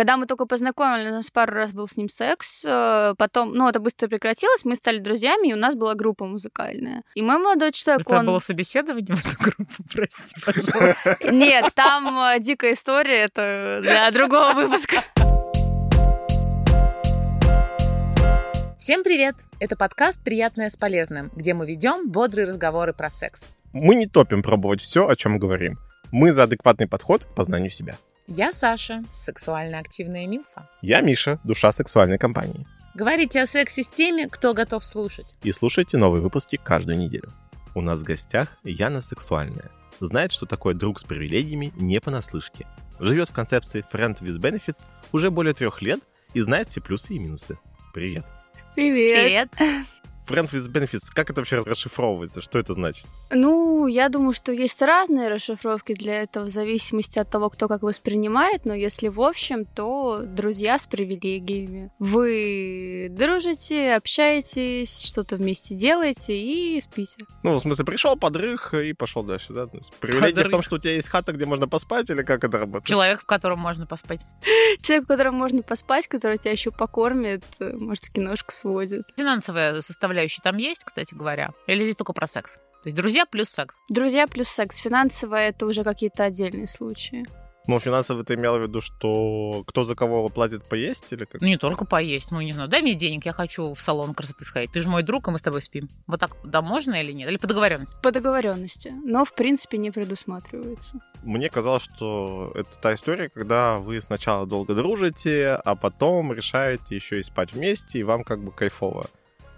Когда мы только познакомились, у нас пару раз был с ним секс, э, потом, ну, это быстро прекратилось, мы стали друзьями, и у нас была группа музыкальная. И мой молодой человек, Это он... было собеседование в эту группу, прости, пожалуйста. Нет, там э, дикая история, это для другого выпуска. Всем привет! Это подкаст «Приятное с полезным», где мы ведем бодрые разговоры про секс. Мы не топим пробовать все, о чем говорим. Мы за адекватный подход к познанию себя. Я Саша, сексуально активная милфа. Я Миша, душа сексуальной компании. Говорите о сексе с теми, кто готов слушать. И слушайте новые выпуски каждую неделю. У нас в гостях Яна Сексуальная. Знает, что такое друг с привилегиями не понаслышке. Живет в концепции Friend with Benefits уже более трех лет и знает все плюсы и минусы. Привет. Привет. Friend with Benefits, как это вообще расшифровывается? Что это значит? Ну, я думаю, что есть разные расшифровки для этого, в зависимости от того, кто как воспринимает, но если в общем, то друзья с привилегиями. Вы дружите, общаетесь, что-то вместе делаете и спите. Ну, в смысле, пришел, подрых и пошел дальше, да? То есть привилегия в Подрых. том, что у тебя есть хата, где можно поспать, или как это работает? Человек, в котором можно поспать. Человек, которому можно поспать, который тебя еще покормит, может, в киношку сводит. Финансовая составляющая там есть, кстати говоря? Или здесь только про секс? То есть друзья плюс секс. Друзья плюс секс. Финансовое это уже какие-то отдельные случаи. Ну, финансово ты имела в виду, что кто за кого платит поесть, или как? Ну, не только поесть, ну, не знаю, дай мне денег, я хочу в салон красоты сходить. Ты же мой друг, и мы с тобой спим. Вот так, да, можно или нет? Или по договоренности? По договоренности. Но, в принципе, не предусматривается. Мне казалось, что это та история, когда вы сначала долго дружите, а потом решаете еще и спать вместе, и вам как бы кайфово.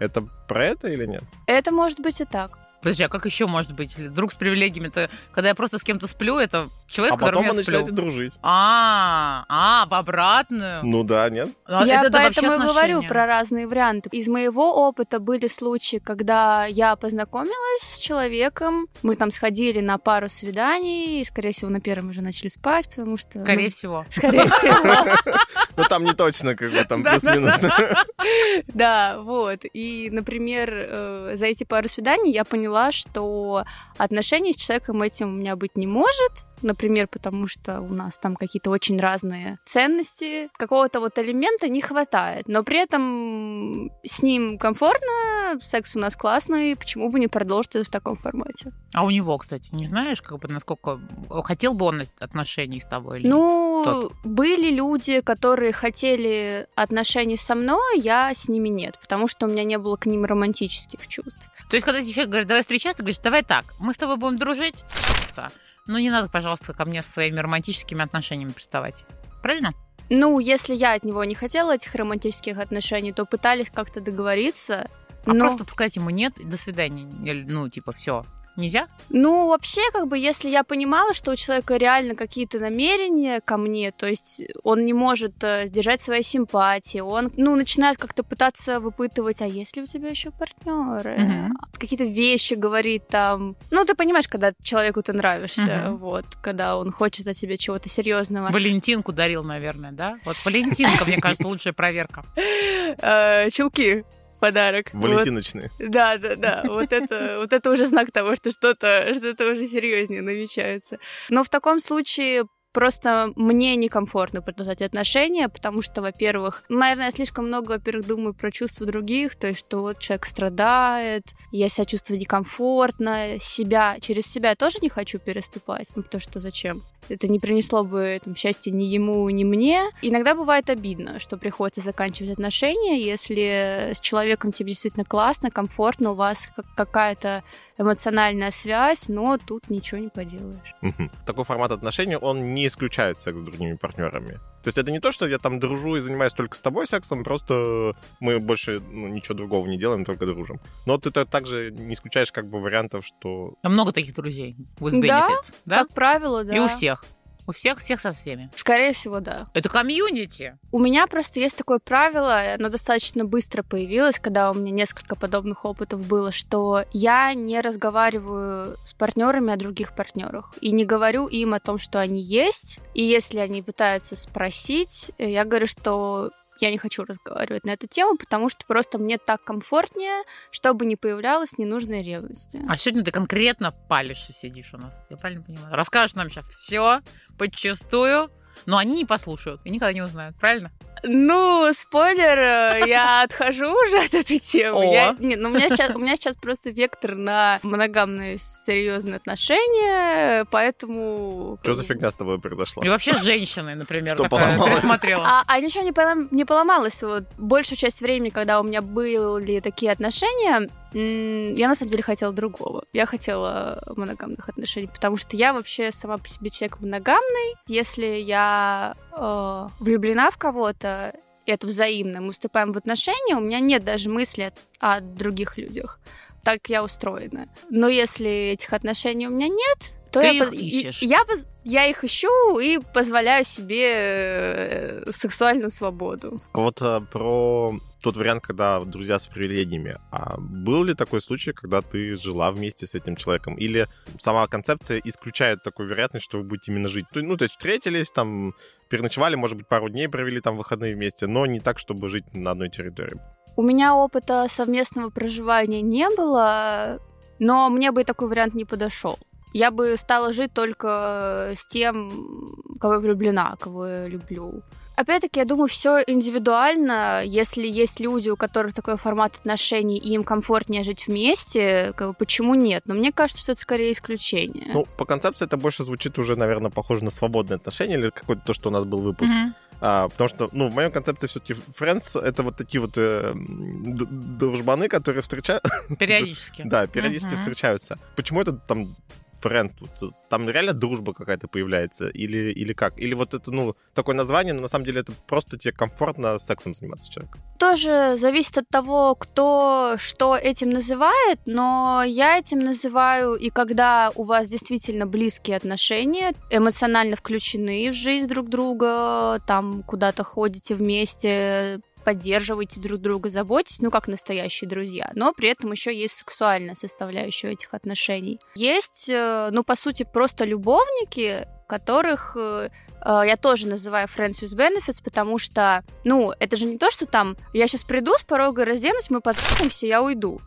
Это про это или нет? Это может быть и так. Подожди, а как еще может быть? Или Друг с привилегиями, это когда я просто с кем-то сплю, это человек, а с которым потом вы я сплю. начинаете дружить. А, а, в обратную. Ну да, нет? А я это поэтому и говорю про разные варианты. Из моего опыта были случаи, когда я познакомилась с человеком, мы там сходили на пару свиданий, и, скорее всего, на первом уже начали спать, потому что... ну, Скорее всего. Скорее всего. Ну там не точно, как бы там плюс-минус. Да, вот. И, например, э, за эти пару свиданий я поняла, что отношений с человеком этим у меня быть не может. Например, потому что у нас там какие-то очень разные ценности, какого-то вот элемента не хватает. Но при этом с ним комфортно, секс у нас классный, почему бы не продолжить это в таком формате? А у него, кстати, не знаешь, как бы насколько хотел бы он отношений с тобой или? Ну, тот. были люди, которые хотели отношений со мной, я с ними нет, потому что у меня не было к ним романтических чувств. То есть, когда тебе человек говорит, давай встречаться, ты говоришь, давай так, мы с тобой будем дружить, но не надо, пожалуйста, ко мне со своими романтическими отношениями приставать. Правильно? Ну, если я от него не хотела этих романтических отношений, то пытались как-то договориться. А но... просто сказать ему нет, до свидания. Ну, типа, все. Нельзя? Ну, вообще, как бы, если я понимала, что у человека реально какие-то намерения ко мне, то есть он не может э, сдержать свои симпатии, он, ну, начинает как-то пытаться выпытывать, а есть ли у тебя еще партнеры? Мгм. Какие-то вещи говорит там. Ну, ты понимаешь, когда человеку ты нравишься, Мгм. вот, когда он хочет от тебя чего-то серьезного. Валентинку дарил, наверное, да? Вот Валентинка, мне кажется, лучшая проверка. Э, Чулки. Подарок. Вот. Валентиночные. Да, да, да. Вот это, вот это уже знак того, что что-то что уже серьезнее намечается. Но в таком случае просто мне некомфортно продолжать отношения, потому что, во-первых, наверное, я слишком много, во-первых, думаю про чувства других, то есть, что вот человек страдает, я себя чувствую некомфортно, себя, через себя я тоже не хочу переступать, ну, потому что зачем? Это не принесло бы там, счастья ни ему, ни мне. Иногда бывает обидно, что приходится заканчивать отношения, если с человеком тебе действительно классно, комфортно, у вас как- какая-то эмоциональная связь, но тут ничего не поделаешь. Такой формат отношений, он не исключает секс с другими партнерами. То есть это не то, что я там дружу и занимаюсь только с тобой сексом, просто мы больше ну, ничего другого не делаем, только дружим. Но ты та- также не исключаешь как бы вариантов, что... А Много таких друзей. With Да, да? Как правило, да. И у всех. У всех, всех со всеми. Скорее всего, да. Это комьюнити. У меня просто есть такое правило, оно достаточно быстро появилось, когда у меня несколько подобных опытов было, что я не разговариваю с партнерами о других партнерах и не говорю им о том, что они есть. И если они пытаются спросить, э, я говорю, что я не хочу разговаривать на эту тему, потому что просто мне так комфортнее, чтобы не появлялось ненужной ревности. А сегодня ты конкретно палишься, сидишь у нас. Я правильно понимаю? Расскажешь нам сейчас все подчистую, Но они не послушают и никогда не узнают, правильно? Ну, спойлер, э, я отхожу уже от этой темы. О. Я, нет, ну, у, меня сейчас, у меня сейчас просто вектор на моногамные серьезные отношения, поэтому... Что за фигня с тобой произошла? И вообще с женщиной, например, Что такая пересмотрела. А, а ничего не, полом- не поломалось. Вот большую часть времени, когда у меня были такие отношения, я на самом деле хотела другого. Я хотела моногамных отношений, потому что я вообще сама по себе человек моногамный. Если я э, влюблена в кого-то, и это взаимно, мы вступаем в отношения, у меня нет даже мысли о, о других людях. Так я устроена. Но если этих отношений у меня нет, то Ты я, их и- ищешь. я, поз- я их ищу и позволяю себе э, сексуальную свободу. А Вот а, про тот вариант, когда друзья с привилегиями. А был ли такой случай, когда ты жила вместе с этим человеком? Или сама концепция исключает такую вероятность, что вы будете именно жить? Ну, то есть встретились, там, переночевали, может быть, пару дней провели там выходные вместе, но не так, чтобы жить на одной территории. У меня опыта совместного проживания не было, но мне бы такой вариант не подошел. Я бы стала жить только с тем, кого я влюблена, кого я люблю. Опять-таки, я думаю, все индивидуально. Если есть люди, у которых такой формат отношений, и им комфортнее жить вместе, как бы, почему нет? Но мне кажется, что это скорее исключение. Ну, по концепции это больше звучит уже, наверное, похоже на свободные отношения или какой-то то, что у нас был выпуск. Мгм. А, потому что, ну, в моем концепции все-таки Friends это вот такие вот э, дружбаны, которые встречают, Периодически. да, периодически встречаются. Почему это там Friends? Вот, там реально дружба какая-то появляется? Или, или как? Или вот это, ну, такое название, но на самом деле это просто тебе комфортно сексом заниматься человеком. тоже зависит от того, кто что этим называет, но я этим называю и когда у вас действительно близкие отношения, эмоционально включены в жизнь друг друга, там куда-то ходите вместе, поддерживаете друг друга, заботитесь, ну, как настоящие друзья, но при этом еще есть сексуальная составляющая этих отношений. Есть, э, ну, по сути, просто любовники, которых э, э, я тоже называю friends with benefits, потому что, ну, это же не то, что там я сейчас приду с порога разденусь, мы потрахаемся, я уйду.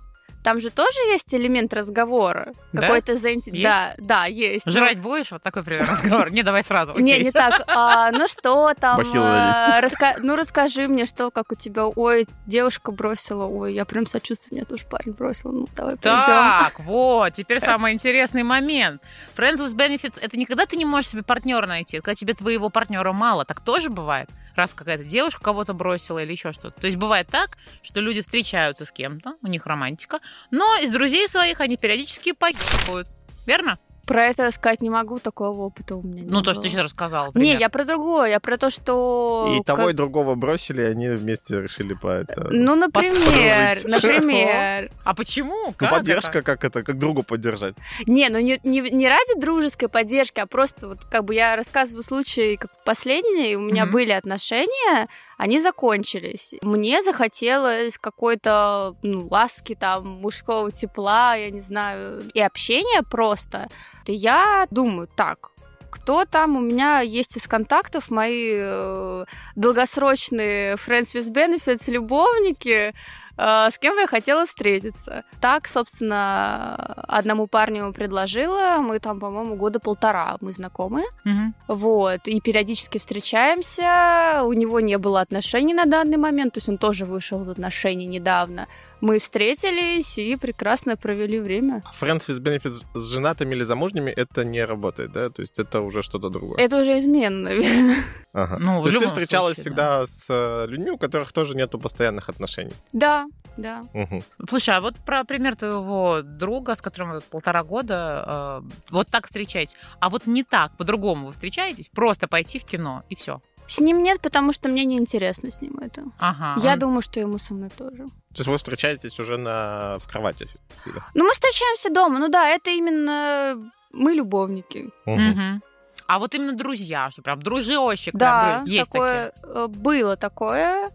Там же тоже есть элемент разговора. Да? Какой-то заинте... Есть? Да, да, есть. Жрать будешь? Вот такой пример разговор. Не, давай сразу. не, не так. А, ну что там? А, раска- Ну расскажи мне, что, как у тебя. Ой, девушка бросила. Ой, я прям сочувствую, меня тоже парень бросил. Ну давай пойдем. Так, вот, теперь самый интересный момент. Friends with benefits это не когда ты не можешь себе партнера найти, когда тебе твоего партнера мало. Так тоже бывает. Раз какая-то девушка кого-то бросила или еще что-то. То есть бывает так, что люди встречаются с кем-то, у них романтика, но из друзей своих они периодически поебывают. Верно? Про это рассказать не могу, такого опыта у меня не Ну, то, что ты сейчас рассказала. Не, я про другое, я про то, что... И того, и как- другого бросили, и они вместе решили по это... Ну, например, например. А почему? Ну, Как поддержка, это? как это, как другу поддержать. Не, ну не, не, не ради дружеской поддержки, а просто вот как бы я рассказываю случай как последний, у меня были отношения, они закончились. Мне захотелось какой-то ну, ласки там, мужского тепла, я не знаю, и общения просто. Я думаю, так, кто там у меня есть из контактов, мои э, долгосрочные friends with benefits, любовники, с кем бы я хотела встретиться. Так, собственно, одному парню предложила, мы там, по-моему, года полтора мы знакомы, Мгм. вот, и периодически встречаемся, у него не было отношений на данный момент, то есть он тоже вышел из отношений недавно. Мы встретились и прекрасно провели время. Friends with benefits с женатыми или замужними это не работает, да? То есть это уже что-то другое. Это уже измена, наверное. Ага. Ну, То есть ты встречалась случае, всегда с э, людьми, у которых тоже нету постоянных отношений. Да, да. Мгм. Слушай, а вот про пример твоего друга, с которым вы полтора года э, вот так встречаетесь. А вот не так, по-другому вы встречаетесь? Просто пойти в кино и все. С ним нет, потому что мне неинтересно с ним это. Ага. Я он- думаю, что ему со мной тоже. То есть вы встречаетесь уже на... в кровати сидя. Ну, мы встречаемся дома. Ну да, это именно мы любовники. Мгм. Мгм. А вот именно друзья, что прям дружочек. Да, прям, есть такое э, было такое.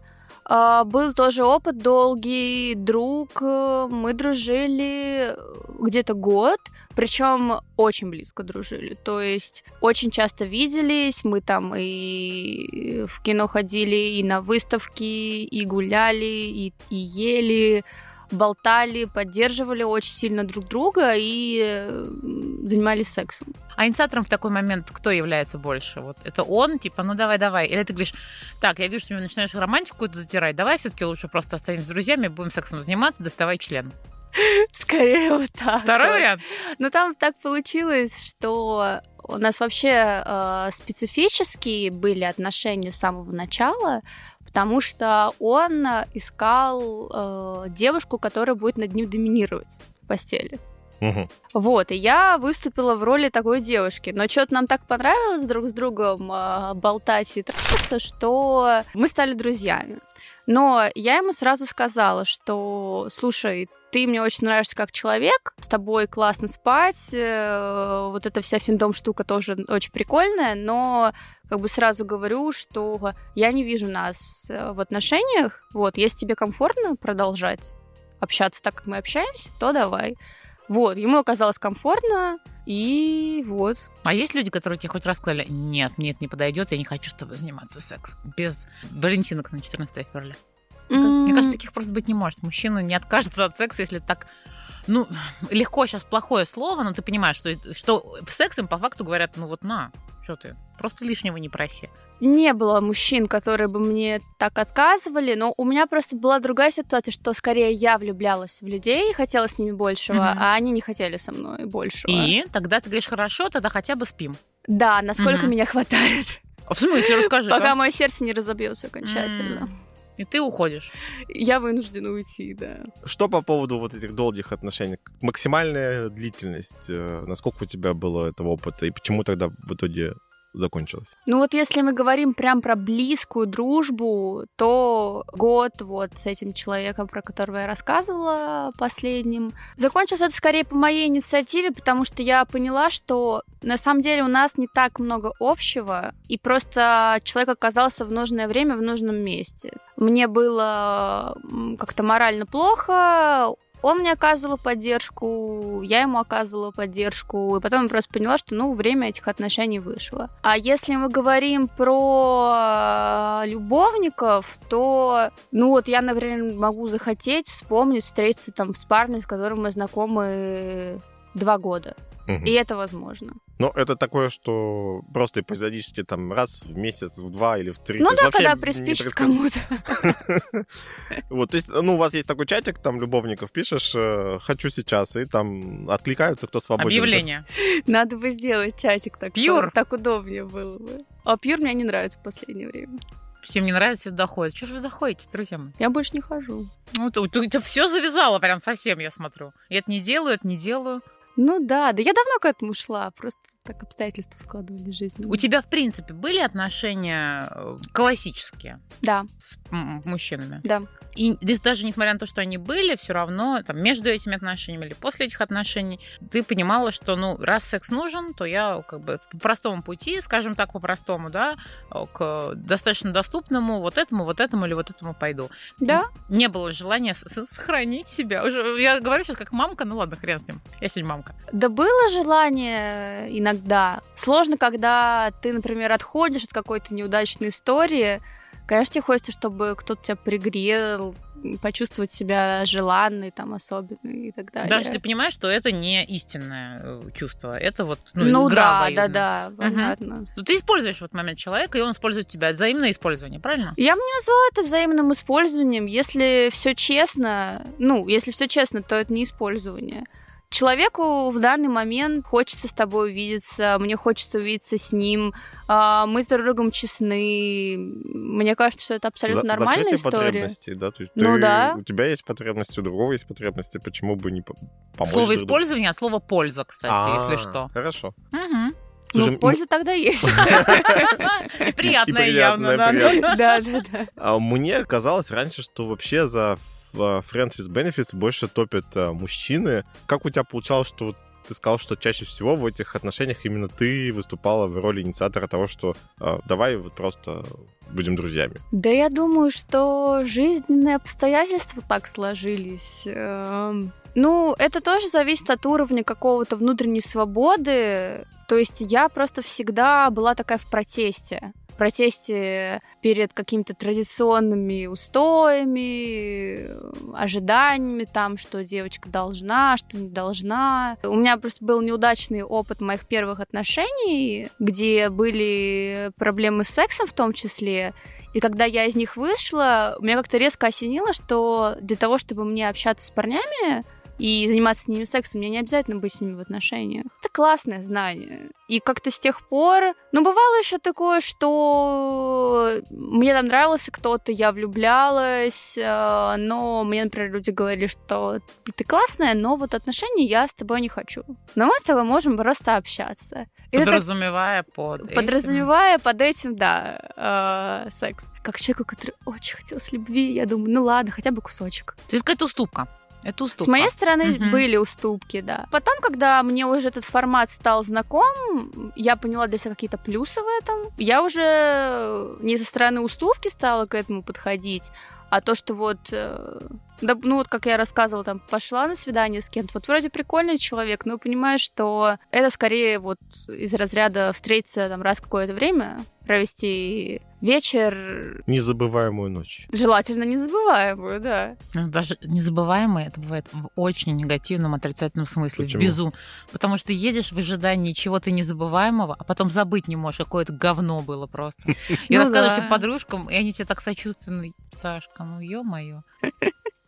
А, Был тоже опыт долгий, друг. э, Мы дружили где-то год, причем очень близко дружили. То есть очень часто виделись, мы там и в кино ходили, и на выставки, и гуляли, и, и ели, болтали, поддерживали очень сильно друг друга, и занимались сексом. А инициатором в такой момент кто является больше? Вот это он, типа, ну давай, давай. Или ты говоришь, так, я вижу, что ты начинаешь романтику какую-то затирать, давай все-таки лучше просто останемся с друзьями, будем сексом заниматься, доставай член. Скорее вот так. Второй вот. вариант. Но там так получилось, что у нас вообще э, специфические были отношения с самого начала, потому что он искал э, девушку, которая будет над ним доминировать в постели. Мгм. Вот, и я выступила в роли такой девушки. Но что-то нам так понравилось друг с другом э, болтать и трахаться, что мы стали друзьями. Но я ему сразу сказала, что, слушай, ты мне очень нравишься как человек, с тобой классно спать, э, вот эта вся финдом штука тоже очень прикольная, но как бы сразу говорю, что я не вижу нас э, в отношениях, вот, если тебе комфортно продолжать общаться так, как мы общаемся, то давай. Вот, ему оказалось комфортно, и вот. А есть люди, которые тебе хоть раз сказали, нет, мне это не подойдет, я не хочу с тобой заниматься сексом. Без Валентинок на 14 февраля. Мне кажется, таких просто быть не может. Мужчина не откажется от секса, если так ну, легко сейчас плохое слово, но ты понимаешь, что, что сексом по факту говорят, ну вот на, что ты, просто лишнего не проси. не было мужчин, которые бы мне так отказывали, но у меня просто была другая ситуация, что скорее я влюблялась в людей и хотела с ними большего, Мгм. а они не хотели со мной большего. И тогда ты говоришь, хорошо, тогда хотя бы спим. Да, насколько Мгм. меня хватает, А В смысле, расскажи. пока мое сердце не разобьется окончательно. И ты уходишь. Я вынуждена уйти, да. Что по поводу вот этих долгих отношений? Максимальная длительность, э, насколько у тебя было этого опыта, и почему тогда в итоге закончилось? Ну вот если мы говорим прям про близкую дружбу, то год вот с этим человеком, про которого я рассказывала последним, закончился это скорее по моей инициативе, потому что я поняла, что на самом деле у нас не так много общего, и просто человек оказался в нужное время в нужном месте. Мне было как-то морально плохо, он мне оказывал поддержку, я ему оказывала поддержку, и потом я просто поняла, что, ну, время этих отношений вышло. А если мы говорим про э, любовников, то, ну, вот я, например, могу захотеть вспомнить, встретиться там с парнем, с которым мы знакомы два года. Мгм. И это возможно. Ну, это такое, что просто эпизодически там раз в месяц, в два или в три. Ну да, когда приспичит кому-то. Вот, то есть, ну, у вас есть такой чатик, там, любовников, пишешь, э, хочу сейчас, и там откликаются, кто свободен. Объявление. Надо бы сделать чатик так. Пьюр. Так удобнее было бы. А пьюр мне не нравится в последнее время. Всем не нравится, все ходят. Чего же вы заходите, друзья мои? Я больше не хожу. Ну, ты, ты, все завязала прям совсем, я смотрю. Я это не делаю, это не делаю. Ну да, да я давно к этому шла, просто так обстоятельства складывались в жизни. У тебя, в принципе, были отношения э, классические Да, с мужчинами? да. И даже несмотря на то, что они были, все равно там, между этими отношениями или после этих отношений, ты понимала, что, ну, раз секс нужен, то я как бы по простому пути, скажем так, по-простому, да, к достаточно доступному вот этому, вот этому или вот этому пойду. Да? Не было желания сохранить себя. Уже, я говорю сейчас как мамка, ну ладно, хрен с ним. Я сегодня мамка. Да было желание иногда. Сложно, когда ты, например, отходишь от какой-то неудачной истории. Конечно, тебе хочется, чтобы кто-то тебя пригрел, почувствовать себя желанной, там, особенной и так далее. Даже ты понимаешь, что это не истинное э, чувство. Это вот ну, Ну, игра да, да, обоюдная. да, понятно. Ну, ты используешь в этот момент человека, и он использует тебя. Это взаимное использование, правильно? Я бы не назвала это взаимным использованием. Если все честно, ну, если все честно, то это не использование. Человеку в данный момент хочется с тобой увидеться, мне хочется увидеться с ним, а, мы с друг другом честны. Мне кажется, что это абсолютно За- нормальная история. потребностей, да? То есть Ну ты- да. У тебя есть потребности, у другого есть потребности, почему бы не по- помочь Слово использование, а слово польза, кстати, А, если что. Хорошо. Мгм. Слушай, ну, польза тогда есть. И приятное И явно, да. Да, да, да. А мне казалось раньше, что вообще за в- Friends with Benefits больше топят а, мужчины. Как у тебя получалось, что ты сказал, что чаще всего в этих отношениях именно ты выступала в роли инициатора того, что а, давай вот просто будем друзьями. Да я думаю, что жизненные обстоятельства так сложились. Эм, Ну, это тоже зависит от уровня какого-то внутренней свободы. То есть я просто всегда была такая в протесте. Протесте перед какими-то традиционными устоями, ожиданиями там, что девочка должна, что не должна. У меня просто был неудачный опыт моих первых отношений, где были проблемы с сексом в том числе, и когда я из них вышла, меня как-то резко осенило, что для того, чтобы мне общаться с парнями, и заниматься с ними сексом, мне не обязательно быть с ними в отношениях. Это классное знание. И как-то с тех пор... Ну, бывало еще такое, что мне там нравился кто-то, я влюблялась, э, но мне, например, люди говорили, что ты классная, но вот отношения я с тобой не хочу. Но мы с тобой можем просто общаться. И подразумевая это, под Подразумевая этим. под этим, да, э, секс. Как человеку, который очень хотелось любви, я думаю, ну ладно, хотя бы кусочек. То есть какая-то уступка. Это уступка. С моей стороны угу. были уступки, да. Потом, когда мне уже этот формат стал знаком, я поняла для себя какие-то плюсы в этом. Я уже не со стороны уступки стала к этому подходить, а то, что вот, э, да, ну вот как я рассказывала, там пошла на свидание с кем-то, вот вроде прикольный человек, но понимаешь, что это скорее вот из разряда встретиться там раз какое-то время, провести вечер... Незабываемую ночь. Желательно незабываемую, да. Ну, даже незабываемое это бывает в очень негативном, отрицательном смысле, Почему? в безу. Потому что едешь в ожидании чего-то незабываемого, а потом забыть не можешь, какое то говно было просто. И Ну рассказываешь подружкам, и они тебе так сочувственны. Сашка, ну ё-моё.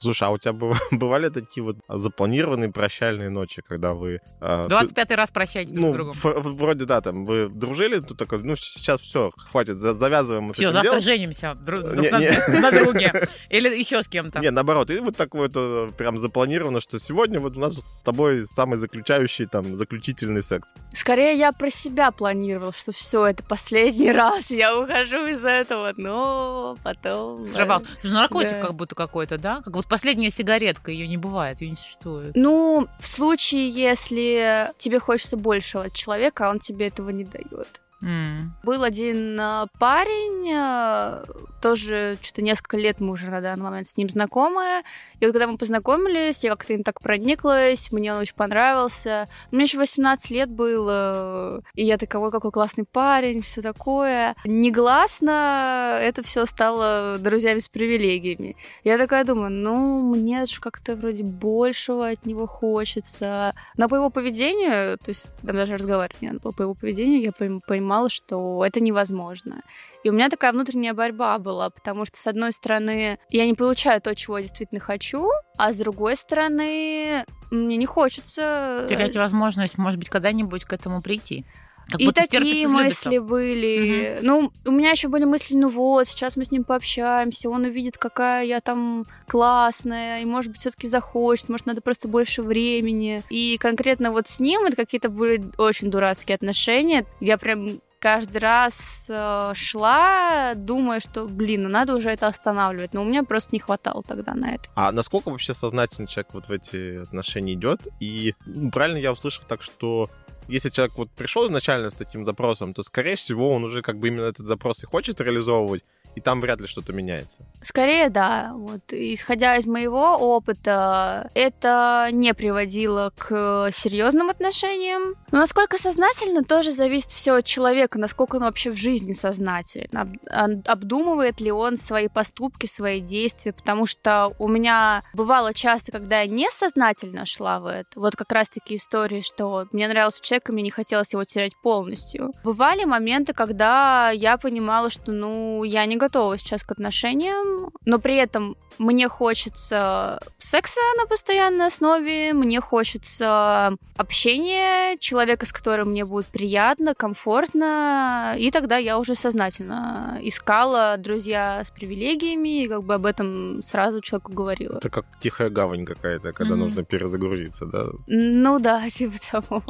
Слушай, а у тебя быва- бывали такие вот запланированные прощальные ночи, когда вы... а, ты- 25-й раз прощайтесь друг ну, с другом. ф- вроде, да, там, вы дружили, тут такой, ну, сейчас все, хватит, за- завязываем Все, завтра делом. женимся друг, друг Не- на, не. на друге. Или еще с кем-то. Не, наоборот, и вот так вот э, прям запланировано, что сегодня вот у нас вот с тобой самый заключающий, там, заключительный секс. Скорее я про себя планировала, что все, это последний раз, я ухожу из этого, но потом... Срывался. Слушай, Ну, наркотик Да. как будто какой-то, да? Как вот последняя сигаретка, ее не бывает, ее не существует. Ну, в случае, если тебе хочется большего от человека, а он тебе этого не дает. М. Был один э, парень, э, тоже что-то несколько лет мы уже на данный момент с ним знакомы. И вот когда мы познакомились, я как-то им так прониклась, мне он очень понравился. Мне еще 18 лет было, и я такой, «Ой, какой классный парень, все такое. Негласно это все стало друзьями с привилегиями. Я такая думаю, ну, мне же как-то вроде большего от него хочется. Но по его поведению, то есть там даже разговаривать не надо было, по его поведению я пойм- поймала, что это невозможно. И у меня такая внутренняя борьба была, потому что, с одной стороны, я не получаю то, чего я действительно хочу, а с другой стороны, мне не хочется... Терять возможность, может быть, когда-нибудь к этому прийти. Как и будто такие мысли были. Ну, у меня еще были мысли, ну вот, сейчас мы с ним пообщаемся, он увидит, какая я там классная, и, может быть, все-таки захочет, может, надо просто больше времени. И конкретно вот с ним это какие-то были очень дурацкие отношения. Я прям каждый раз э, шла, думая, что, блин, ну надо уже это останавливать. Но у меня просто не хватало тогда на это. А насколько вообще сознательно человек вот в эти отношения идет? И ну, правильно я услышал так, что если человек вот пришел изначально с таким запросом, то, скорее всего, он уже как бы именно этот запрос и хочет реализовывать, и там вряд ли что-то меняется. Скорее, да. Вот, исходя из моего опыта, это не приводило к серьезным отношениям. Но насколько сознательно, тоже зависит все от человека, насколько он вообще в жизни сознателен. Обдумывает ли он свои поступки, свои действия, потому что у меня бывало часто, когда я несознательно шла в это, вот как раз-таки истории, что мне нравился человек, и мне не хотелось его терять полностью. Бывали моменты, когда я понимала, что, ну, я не готова сейчас к отношениям, но при этом мне хочется секса на постоянной основе, мне хочется общения, человека, с которым мне будет приятно, комфортно, и тогда я уже сознательно искала друзья с привилегиями, и как бы об этом сразу человеку говорила. Это как тихая гавань какая-то, когда Мгм. нужно перезагрузиться, да? Ну да, типа того.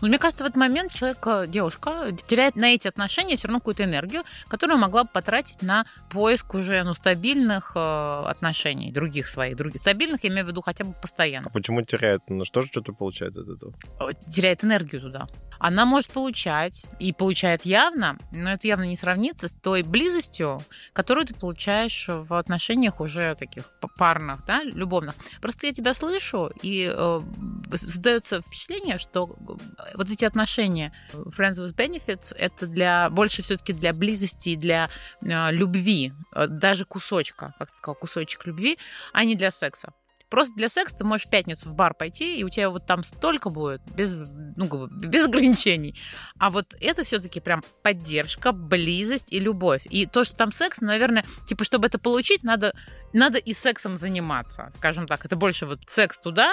Ну, Мне кажется, в этот момент человек, э, девушка, теряет на эти отношения все равно какую-то энергию, которую могла бы потратить на поиск уже ну, стабильных э, отношений, других своих, других. Стабильных, я имею в виду хотя бы А постоянно. почему теряет? Ну что же что-то получает от этого? Э, Теряет энергию туда. Она может получать, и получает явно, но это явно не сравнится с той близостью, которую ты получаешь в отношениях уже таких парных, да, любовных. Просто я тебя слышу, и э, создается впечатление, что вот эти отношения friends with benefits это для больше все-таки для близости и для э, любви, э, даже кусочка, как ты сказал, кусочек любви, а не для секса. Просто для секса ты можешь в пятницу в бар пойти, и у тебя вот там столько будет, без, ну, без ограничений. А вот это все-таки прям поддержка, близость и любовь. И то, что там секс, наверное, типа, чтобы это получить, надо, надо и сексом заниматься, скажем так. Это больше вот секс туда,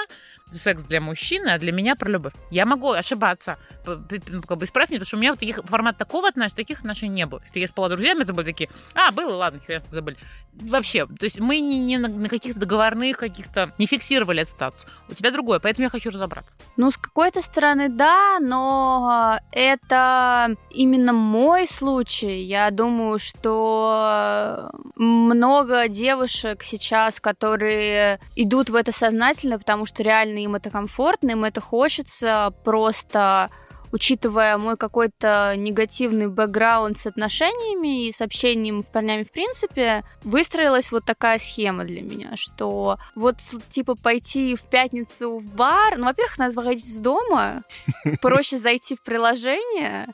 секс для мужчины, а для меня про любовь. Я могу ошибаться, ну, как бы исправь меня, потому что у меня вот таких, формат такого отношения, таких отношений не было. Если я спала друзьями, это были такие, а, было, ладно, хрен забыли. Вообще, то есть мы не, не на, на каких-то договорных, каких-то, не фиксировали этот статус. У тебя другое, поэтому я хочу разобраться. Ну, с какой-то стороны, да, но это именно мой случай. Я думаю, что много девушек сейчас, которые идут в это сознательно, потому что реально им это комфортно, им это хочется, просто учитывая мой какой-то негативный бэкграунд с отношениями и с общением с парнями в принципе, выстроилась вот такая схема для меня, что вот типа пойти в пятницу в бар, ну, во-первых, надо выходить из дома, проще зайти в приложение,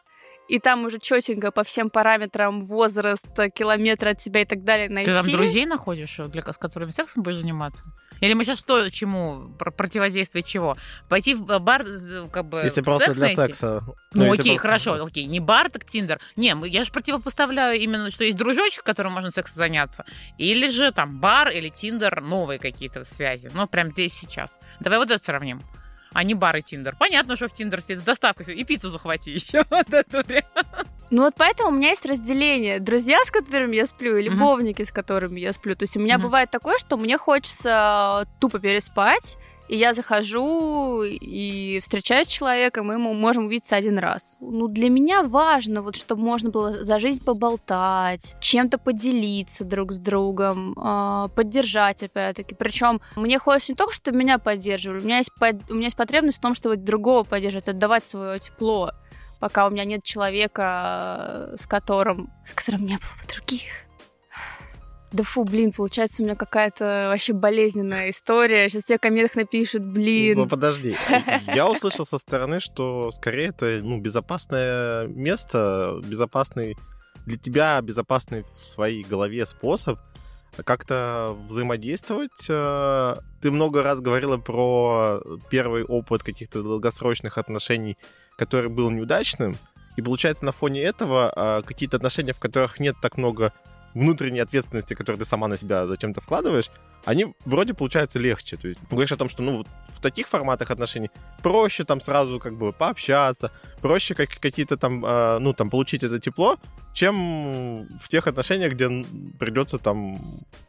и там уже четенько по всем параметрам возраст, километра от тебя и так далее найти. Ты там друзей находишь, для, с которыми сексом будешь заниматься? Или мы сейчас что, чему? Противодействие чего? Пойти в бар, э, как бы, Если просто для найти? секса. Ну, ну окей, просто... хорошо, окей. Не бар, так Тиндер. Не, я же противопоставляю именно, что есть дружочек, которым можно сексом заняться. Или же там бар или Тиндер, новые какие-то связи. Ну, прям здесь сейчас. Давай вот это сравним а не бар и Тиндер. Понятно, что в Тиндер сидит с доставкой и пиццу захвати еще. Ну вот поэтому у меня есть разделение. Друзья, с которыми я сплю, и любовники, с которыми я сплю. То есть у меня бывает такое, что мне хочется тупо переспать, и я захожу и встречаюсь с человеком, и мы можем увидеться один раз. Ну, для меня важно, вот, чтобы можно было за жизнь поболтать, чем-то поделиться друг с другом, э, поддержать, опять-таки. Причем мне хочется не только, чтобы меня поддерживали, у меня есть, под... у меня есть потребность в том, чтобы другого поддерживать, отдавать свое тепло, пока у меня нет человека, с которым, с которым не было бы других. Да фу, блин, получается у меня какая-то вообще болезненная история. Сейчас все комментах напишут, блин. Ну, подожди. Я услышал со стороны, что скорее это ну, безопасное место, безопасный для тебя безопасный в своей голове способ как-то взаимодействовать. Э, ты много раз говорила про первый опыт каких-то долгосрочных отношений, который был неудачным. И получается, на фоне этого э, какие-то отношения, в которых нет так много внутренней ответственности, которую ты сама на себя зачем-то вкладываешь, они вроде получаются легче. То есть говоришь о том, что ну, в таких форматах отношений проще там сразу как бы пообщаться, проще как, какие-то там, э, ну, там, получить это тепло, чем в тех отношениях, где придется там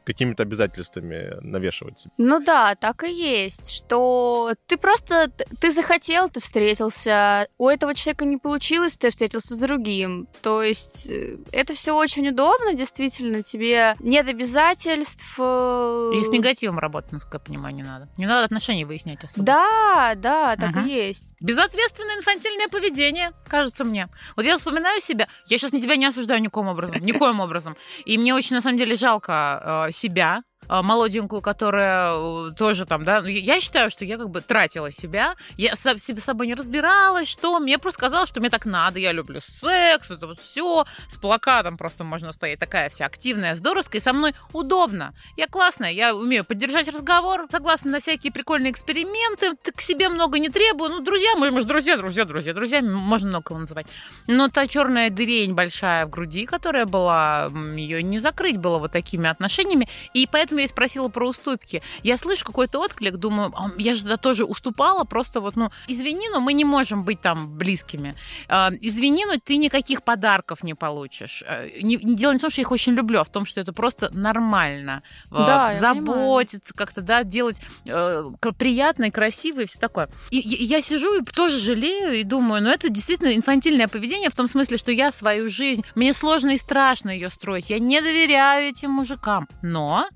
какими-то обязательствами навешивать. Ну да, так и есть, что ты просто, ты захотел, ты встретился, у этого человека не получилось, ты встретился с другим. То есть э, это все очень удобно, действительно, тебе нет обязательств. Э, и с негативом работать, насколько я понимаю, не надо. Не надо отношения выяснять особо. Да, да, так угу. и есть. Безответственное инфантильное поведение, кажется мне. Вот я вспоминаю себя, я сейчас не тебя не осуждаю никоим образом, никоим образом. И мне очень, на самом деле, жалко э, себя, молоденькую, которая э, тоже там, да, я считаю, что я как бы тратила себя, я с себе собой не разбиралась, что мне просто казалось, что мне так надо, я люблю секс, это вот все, с плакатом просто можно стоять, такая вся активная, здоровская, со мной удобно, я классная, я умею поддержать разговор, согласна на всякие прикольные эксперименты, к себе много не требую, ну, друзья, мы, мы же друзья, друзья, друзья, друзья, можно много кого называть, но та черная дырень большая в груди, которая была, ее не закрыть было вот такими отношениями, и поэтому поэтому я и спросила про уступки. Я слышу какой-то отклик, думаю, «А, я же да, тоже уступала, просто вот, ну, извини, но мы не можем быть там близкими. А, извини, но ты никаких подарков не получишь. А, не, дело не в том, что я их очень люблю, а в том, что это просто нормально. Да, заботиться как-то, да, делать э, приятно и красиво и все такое. И, и я сижу и тоже жалею и думаю, ну, это действительно инфантильное поведение в том смысле, что я свою жизнь, мне сложно и страшно ее строить, я не доверяю этим мужикам, но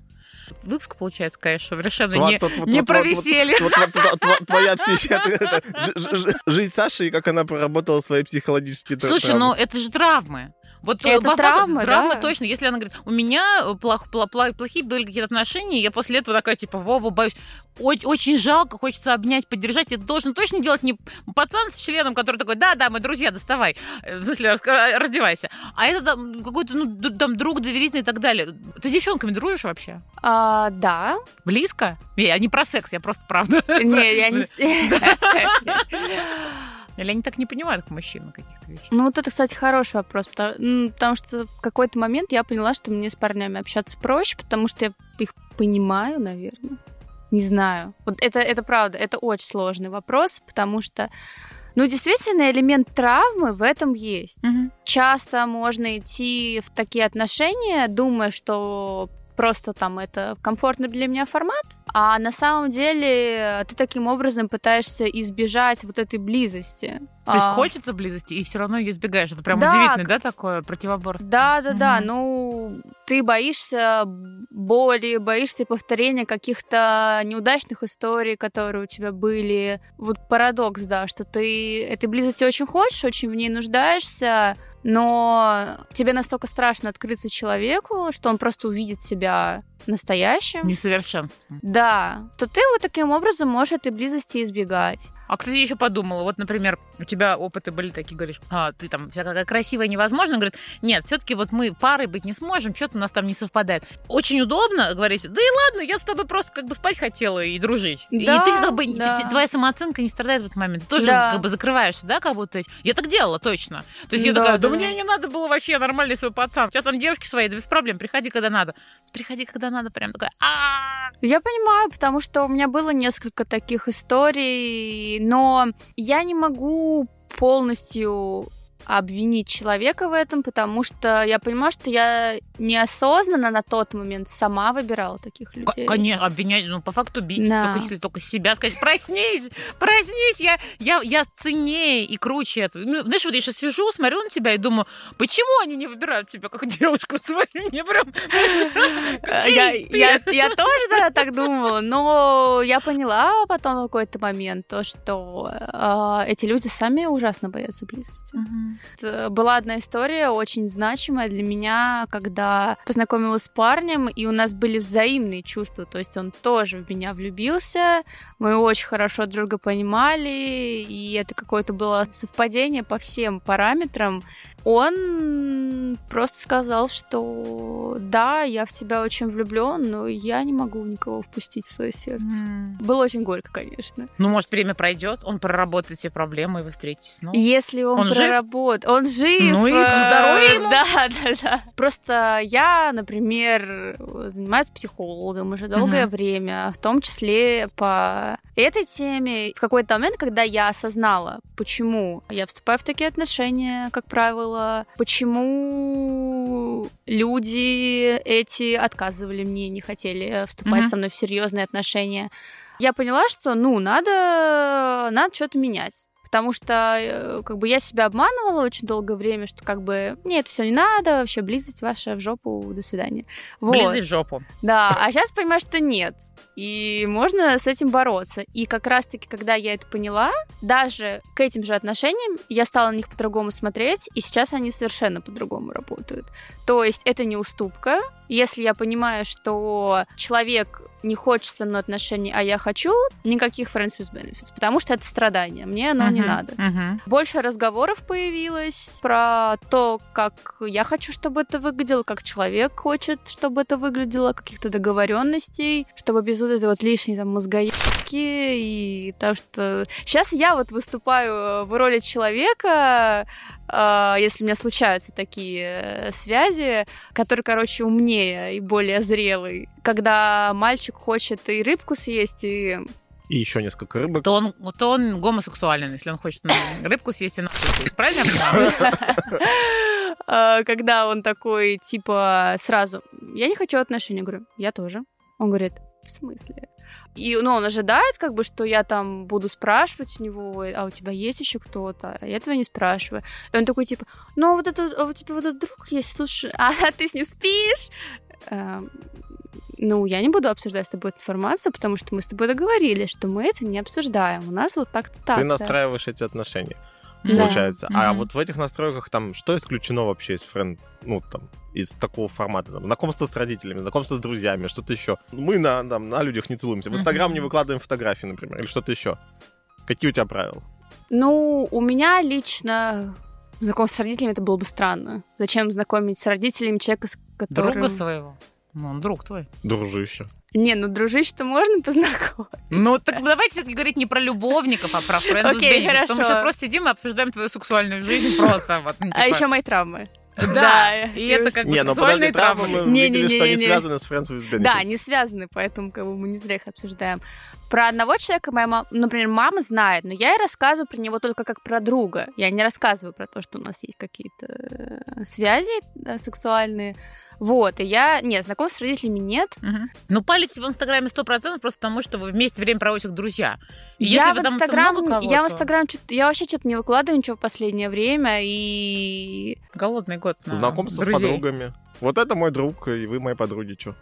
выпуск получается, конечно, совершенно Тва- не, тот- не вот- про веселье. вот- вот- Твоя психи- это- ж- ж- ж- жизнь Саши и как она проработала свои психологические Слушай, травмы. ну это же травмы. Вот Это по факту травмы, травмы да. точно. Если она говорит, у меня э, плох- пла- плохие были какие-то отношения, я после этого такая, типа, Вова, боюсь. О- очень жалко, хочется обнять, поддержать. Это должен точно делать не пацан с членом, который такой, да-да, мы друзья, доставай. Э, В смысле, раздевайся. А это там какой-то, ну, там, друг доверительный и так далее. Ты с девчонками дружишь вообще? А, да. Близко? Я не про секс, я просто правда. Не, я не... Или они так не понимают, как мужчины каких-то вещей? Ну, вот это, кстати, хороший вопрос, потому, м, потому что в какой-то момент я поняла, что мне с парнями общаться проще, потому что я их понимаю, наверное. Не знаю. Вот это, это правда, это очень сложный вопрос, потому что, ну, действительно, элемент травмы в этом есть. Часто можно идти в такие отношения, думая, что просто там это комфортный для меня формат, а на самом деле ты таким образом пытаешься избежать вот этой близости. То есть А, хочется близости, и все равно ее избегаешь. Это прям Да, удивительно, да, такое противоборство? Да, да, да. Мгм. Ну, ты боишься боли, боишься повторения каких-то неудачных историй, которые у тебя были. Вот парадокс, да, что ты этой близости очень хочешь, очень в ней нуждаешься, но тебе настолько страшно открыться человеку, что он просто увидит себя настоящим. Несовершенством. Да, то ты вот таким образом можешь этой близости избегать. А, кстати, я еще подумала, вот, например, у тебя опыты были такие, говоришь, а, ты там вся какая красивая невозможно, говорит, нет, все-таки вот мы парой быть не сможем, что-то у нас там не совпадает. Очень удобно говорить, да и ладно, я с тобой просто как бы спать хотела и дружить. Да, и ты как бы, да. твоя самооценка не страдает в этот момент. Ты тоже Да. как бы закрываешься, да, как будто. Я так делала, точно. То есть я Да, такая, да, да, мне не надо было вообще, я нормальный свой пацан. Сейчас там девушки свои, да без проблем, приходи, когда надо. Приходи, когда надо, прям такая, а Я понимаю, потому что у меня было несколько таких историй, но я не могу полностью обвинить человека в этом, потому что я понимаю, что я неосознанно на тот момент сама выбирала таких людей. Конечно, обвинять, ну, по факту бить, Да. только если только себя сказать, проснись, проснись, я, я, я ценнее и круче этого. Ну, знаешь, вот я сейчас сижу, смотрю на тебя и думаю, почему они не выбирают тебя как девушку свою? Мне прям... Я, я, я тоже так думала, но я поняла потом в какой-то момент то, что э, эти люди сами ужасно боятся близости. Э, Была одна история очень значимая для меня, когда познакомилась с парнем, и у нас были взаимные чувства. То есть он тоже в меня влюбился, мы очень хорошо друга понимали, и это какое-то было совпадение по всем параметрам. Он просто сказал, что да, я в тебя очень влюблен, но я не могу никого впустить в свое сердце. М. Было очень горько, конечно. Ну, может, время пройдет, он проработает все проблемы, и вы встретитесь снова. Если он, Он жив? проработает, он жив. Ну и э, здоровья ему. Да, да, да. Просто я, например, занимаюсь психологом уже долгое Мгм. время, в том числе по этой теме. В какой-то момент, когда я осознала, почему я вступаю в такие отношения, как правило, почему люди эти отказывали мне, не хотели вступать Мгм. со мной в серьезные отношения, я поняла, что, ну, надо, надо что-то менять. Потому что э, как бы я себя обманывала очень долгое время, что как бы нет, все не надо, вообще близость ваша в жопу, до свидания. Вот. Близость в жопу. Да, а сейчас понимаю, что нет. И можно с этим бороться. И как раз-таки, когда я это поняла, даже к этим же отношениям я стала на них по-другому смотреть, и сейчас они совершенно по-другому работают. То есть это не уступка. Если я понимаю, что человек не хочет со мной отношений, а я хочу, никаких friends with benefits, потому что это страдание, мне оно не Мгм, надо. мгм. Больше разговоров появилось про то, как я хочу, чтобы это выглядело, как человек хочет, чтобы это выглядело, каких-то договоренностей, чтобы без вот этой вот лишней там мозгоебки и потому что сейчас я вот выступаю в роли человека, э, если у меня случаются такие э, связи, который, короче, умнее и более зрелый. Когда мальчик хочет и рыбку съесть, и И еще несколько рыбок. То он, то он гомосексуален, если он хочет ну, рыбку съесть и нахуй съесть. Правильно? Э, когда он такой, типа, сразу, я не хочу отношений, говорю, я тоже. Он говорит, в смысле? И, ну, он ожидает, как бы, что я там буду спрашивать у него, а у тебя есть еще кто-то? А я этого не спрашиваю. И он такой, типа, ну, а вот это, а у тебя вот этот друг есть, слушай, а ты с ним спишь? Эм, Ну, я не буду обсуждать с тобой эту информацию, потому что мы с тобой договорились, что мы это не обсуждаем. У нас вот так-то так. Ты настраиваешь эти отношения, Да. получается. А Мгм. вот в этих настройках там что исключено вообще из френд, ну там из такого формата? Там, знакомство с родителями, знакомство с друзьями, что-то еще. Мы на, там, на людях не целуемся. В Инстаграм Мгм. не выкладываем фотографии, например, или что-то еще. Какие у тебя правила? Ну, у меня лично знакомство с родителями это было бы странно. Зачем знакомить с родителями человека, с которым... Друга своего. Ну, он друг твой. Дружище. Не, ну дружище-то можно познакомить. Ну, так давайте все-таки говорить не про любовников, а про with Окей, benefits, Потому хорошо. что просто сидим и обсуждаем твою сексуальную жизнь просто. Вот, ну, А типа, еще мои травмы. Да, и это как бы Не, ну сексуальные подожди, травмы травмы. мы Не, видели, не, что не, они не. связаны с Friends with Benefits. Да, они связаны, поэтому как бы, мы не зря их обсуждаем. Про одного человека моя мама, например, мама знает, но я ей рассказываю про него только как про друга. Я не рассказываю про то, что у нас есть какие-то э, связи э, сексуальные. Вот, и я... Нет, знакомств с родителями нет. Мгм. Ну, палите в Инстаграме 100% просто потому, что вы вместе время проводите как друзья. И я в Инстаграм, я в Инстаграм, я вообще что-то не выкладываю ничего в последнее время, и... Голодный год на Знакомство с друзей. подругами. Вот это мой друг, и вы мои подруги, что?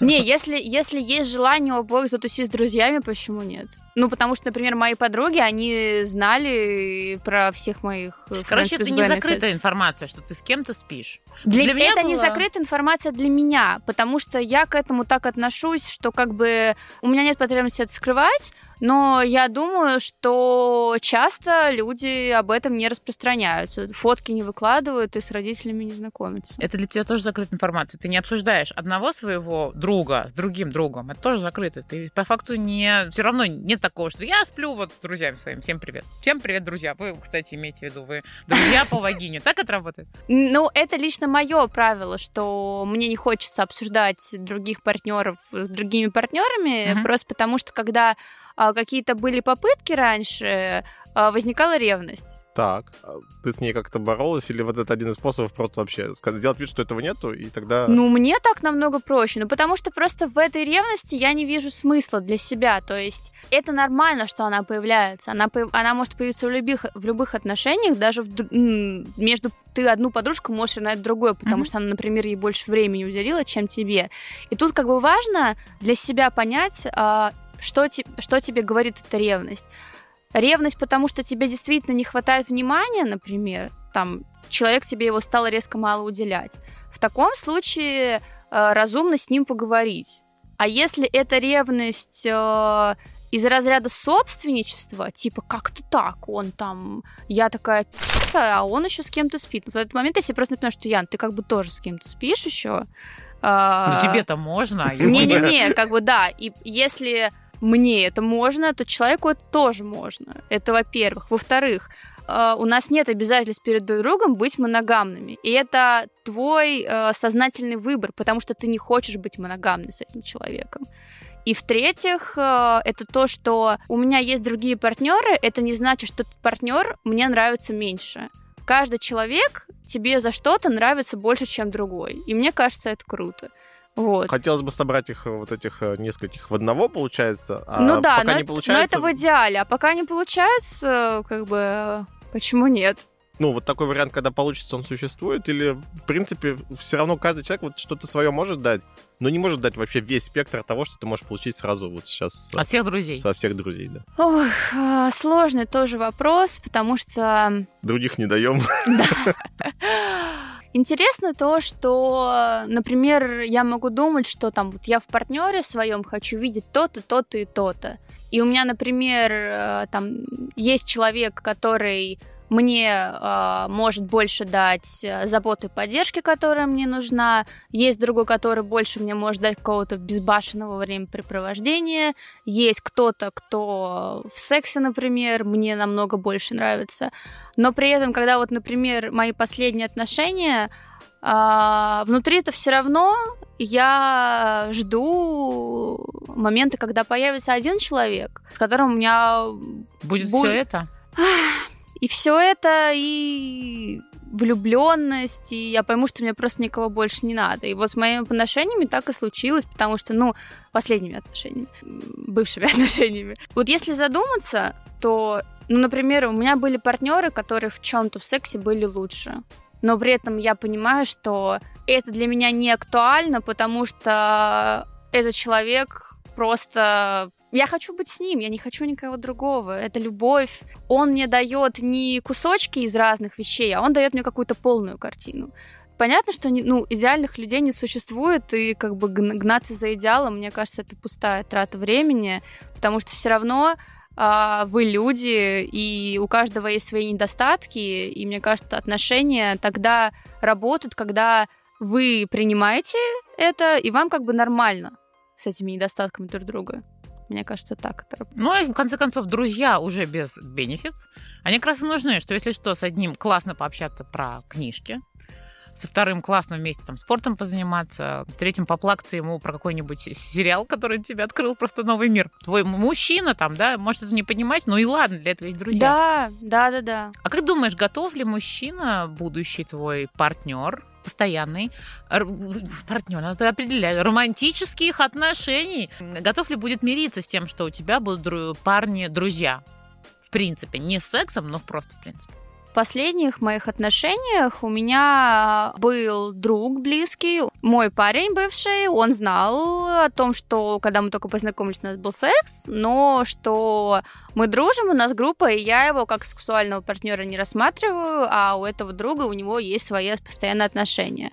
Не, если, если есть желание у обоих затусить с друзьями, почему нет? Ну, потому что, например, мои подруги, они знали про всех моих э, Короче, это не закрытая информация, что ты с кем-то спишь. Для, Для меня это не было- закрытая информация для меня, потому что я к этому так отношусь, что как бы у меня нет потребности это скрывать, но я думаю, что часто люди об этом не распространяются, фотки не выкладывают и с родителями не знакомятся. Это для тебя тоже закрытая информация. Ты не обсуждаешь одного своего друга с другим другом. Это тоже закрыто. Ты по факту не... Все равно нет такого, что я сплю вот с друзьями своими. Всем привет. Всем привет, друзья. Вы, кстати, имейте в виду, вы друзья по вагине. Так это работает? Ну, это лично мое правило, что мне не хочется обсуждать других партнеров с другими партнерами, просто потому что когда какие-то были попытки раньше, а, возникала ревность. Так, а ты с ней как-то боролась, или вот это один из способов просто вообще сказать, сделать вид, что этого нету, и тогда... Ну, мне так намного проще. Ну, потому что просто в этой ревности я не вижу смысла для себя. То есть это нормально, что она появляется. Она, она может появиться в любых, в любых отношениях, даже в между ты одну подружку можешь ревновать другой, потому Мгм. что она, например, ей больше времени уделила, чем тебе. И тут как бы важно для себя понять, а, что, те- что тебе говорит эта ревность. Ревность, потому что тебе действительно не хватает внимания, например, там человек тебе его стал резко мало уделять. В таком случае э, разумно с ним поговорить. А если это ревность э, из разряда собственничества, типа как-то так, он там, я такая а он еще с кем-то спит. В этот момент я себе просто напоминаю, что Ян, ты как бы тоже с кем-то спишь еще. Ну, тебе-то можно, а. Не-не-не, как бы да. И если мне это можно, то человеку это тоже можно. Это во-первых. Во-вторых, э, у нас нет обязательств перед друг другом быть моногамными. И это твой э, сознательный выбор, потому что ты не хочешь быть моногамным с этим человеком. И в-третьих, э, это то, что у меня есть другие партнеры, это не значит, что этот партнер мне нравится меньше. Каждый человек тебе за что-то нравится больше, чем другой. И мне кажется, это круто. Вот. Хотелось бы собрать их, э, вот этих э, нескольких в одного, получается, а ну да, пока но, не это- получается... но это в идеале. А пока не получается, как бы, э, почему нет? Ну, вот такой вариант, когда получится, он существует, или, в принципе, все равно каждый человек вот что-то свое может дать, но не может дать вообще весь спектр того, что ты можешь получить сразу вот сейчас со, От всех друзей. со всех друзей, да. Ох, сложный тоже вопрос, потому что Других не даем. Интересно то, что, например, я могу думать, что там вот я в партнере своем хочу видеть то-то, то-то и то-то. И у меня, например, э, там есть человек, который мне э, может больше дать э, заботы и поддержки, которая мне нужна. Есть другой, который больше мне может дать какого-то безбашенного времяпрепровождения. Есть кто-то, кто в сексе, например, мне намного больше нравится. Но при этом, когда вот, например, мои последние отношения, а, внутри это все равно я жду момента, когда появится один человек, с которым у меня Будет Бу- все это? И все это, и влюбленность, и я пойму, что мне просто никого больше не надо. И вот с моими отношениями так и случилось, потому что, ну, последними отношениями, бывшими отношениями. Вот если задуматься, то, ну, например, у меня были партнеры, которые в чем-то в сексе были лучше. Но при этом я понимаю, что это для меня не актуально, потому что этот человек просто я хочу быть с ним, я не хочу никого другого. Это любовь. Он мне дает не кусочки из разных вещей, а он дает мне какую-то полную картину. Понятно, что ну, идеальных людей не существует, и как бы гнаться за идеалом, мне кажется, это пустая трата времени, потому что все равно а, вы люди, и у каждого есть свои недостатки, и мне кажется, отношения тогда работают, когда вы принимаете это, и вам как бы нормально с этими недостатками друг друга. Мне кажется, так это Ну, и в конце концов, друзья уже без бенефитс, они как раз и нужны, что если что, с одним классно пообщаться про книжки, со вторым классно вместе там спортом позаниматься, с третьим поплакаться ему про какой-нибудь сериал, который тебе открыл просто новый мир. Твой мужчина там, да, может это не понимать, ну и ладно, для этого есть друзья. Да, да, да, да. А как думаешь, готов ли мужчина, будущий твой партнер, постоянный партнер, надо определять, романтических отношений. Готов ли будет мириться с тем, что у тебя будут парни друзья? В принципе, не с сексом, но просто в принципе последних моих отношениях у меня был друг близкий, мой парень бывший, он знал о том, что когда мы только познакомились, у нас был секс, но что мы дружим, у нас группа, и я его как сексуального партнера не рассматриваю, а у этого друга у него есть свои постоянные отношения.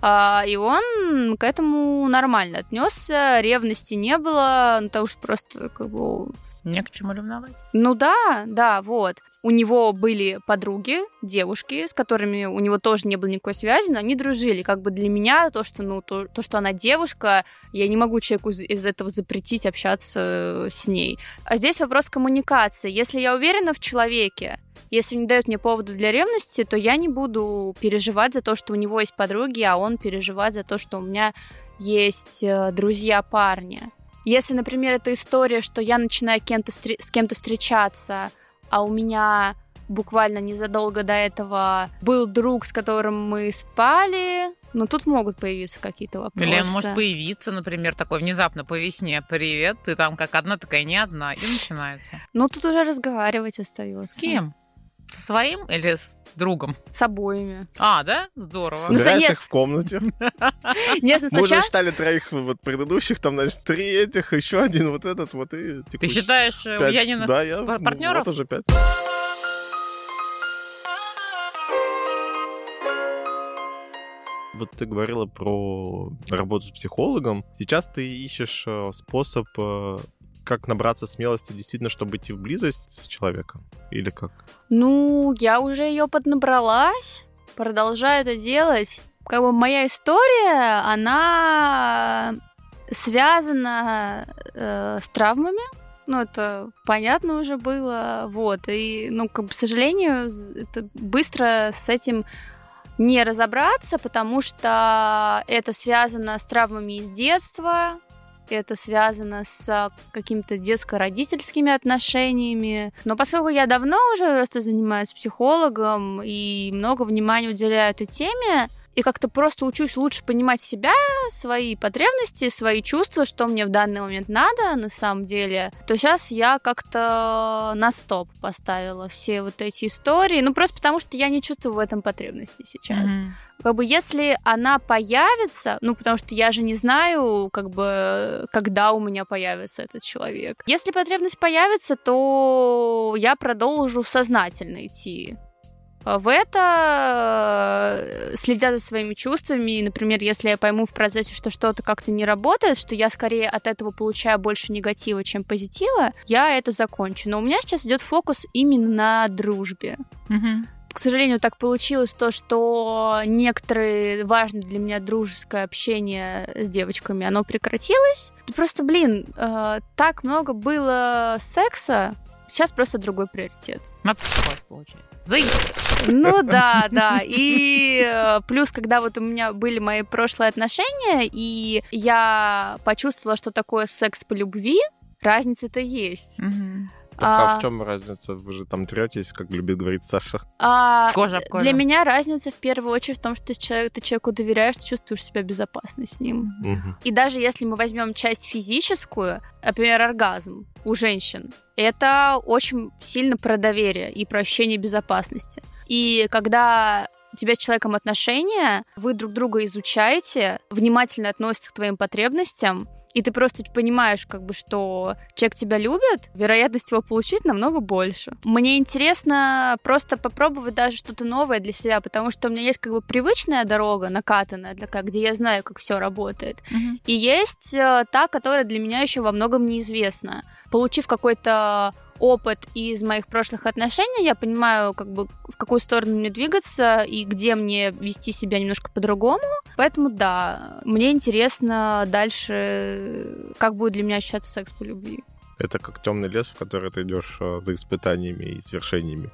А, и он к этому нормально отнесся, ревности не было, ну, потому что просто как бы не к чему ревновать. Ну да, да, вот. У него были подруги, девушки, с которыми у него тоже не было никакой связи, но они дружили. Как бы для меня то, что, ну, то, то что она девушка, я не могу человеку из этого запретить общаться с ней. А здесь вопрос коммуникации. Если я уверена в человеке, если не дает мне повода для ревности, то я не буду переживать за то, что у него есть подруги, а он переживает за то, что у меня есть э, друзья парни. Если, например, это история, что я начинаю кем-то встр- с кем-то встречаться, а у меня буквально незадолго до этого был друг, с которым мы спали, но тут могут появиться какие-то вопросы. Или он может появиться, например, такой внезапно по весне. Привет, ты там как одна, такая не одна. И начинается. Ну, тут уже разговаривать остается. С кем? Со своим или с другом? С обоими. А, да? Здорово. Собираешь ну, их в комнате. Нет, Мы уже считали троих вот предыдущих, там, значит, три этих, еще один вот этот вот и Ты считаешь э, у Янина да, я, партнеров? Вот уже пять. Вот ты говорила про работу с психологом. Сейчас ты ищешь э, способ э, как набраться смелости действительно, чтобы идти в близость с человеком? Или как? Ну, я уже ее поднабралась, продолжаю это делать. Как бы моя история, она связана э, с травмами. Ну, это понятно уже было. Вот. И, ну, к сожалению, это быстро с этим не разобраться, потому что это связано с травмами из детства, это связано с какими-то детско-родительскими отношениями. Но поскольку я давно уже просто занимаюсь психологом и много внимания уделяю этой теме, и как-то просто учусь лучше понимать себя, свои потребности, свои чувства, что мне в данный момент надо на самом деле, то сейчас я как-то на стоп поставила все вот эти истории, ну просто потому что я не чувствую в этом потребности сейчас. Mm-hmm. Как бы если она появится, ну потому что я же не знаю, как бы, когда у меня появится этот человек. Если потребность появится, то я продолжу сознательно идти в это, э, следя за своими чувствами. И, например, если я пойму в процессе, что что-то как-то не работает, что я скорее от этого получаю больше негатива, чем позитива, я это закончу. Но у меня сейчас идет фокус именно на дружбе. Угу к сожалению, так получилось то, что некоторые важное для меня дружеское общение с девочками, оно прекратилось. Просто, блин, э, так много было секса, сейчас просто другой приоритет. Получается. Ну да, да. И э, плюс, когда вот у меня были мои прошлые отношения, и я почувствовала, что такое секс по любви, разница-то есть. А, а в чем разница? Вы же там третесь, как любит говорить Саша. А, кожа в кожу. Для меня разница в первую очередь в том, что ты, человек, ты человеку доверяешь, ты чувствуешь себя безопасно с ним. Угу. И даже если мы возьмем часть физическую, например, оргазм у женщин, это очень сильно про доверие и про ощущение безопасности. И когда у тебя с человеком отношения, вы друг друга изучаете, внимательно относитесь к твоим потребностям, и ты просто понимаешь, как бы, что человек тебя любит, вероятность его получить намного больше. Мне интересно просто попробовать даже что-то новое для себя, потому что у меня есть как бы привычная дорога, накатанная, для, где я знаю, как все работает. Мгм. И есть э, та, которая для меня еще во многом неизвестна. Получив какой-то опыт из моих прошлых отношений, я понимаю, как бы в какую сторону мне двигаться и где мне вести себя немножко по-другому. Поэтому да, мне интересно дальше, как будет для меня ощущаться секс по любви. Это как темный лес, в который ты идешь э, за испытаниями и свершениями.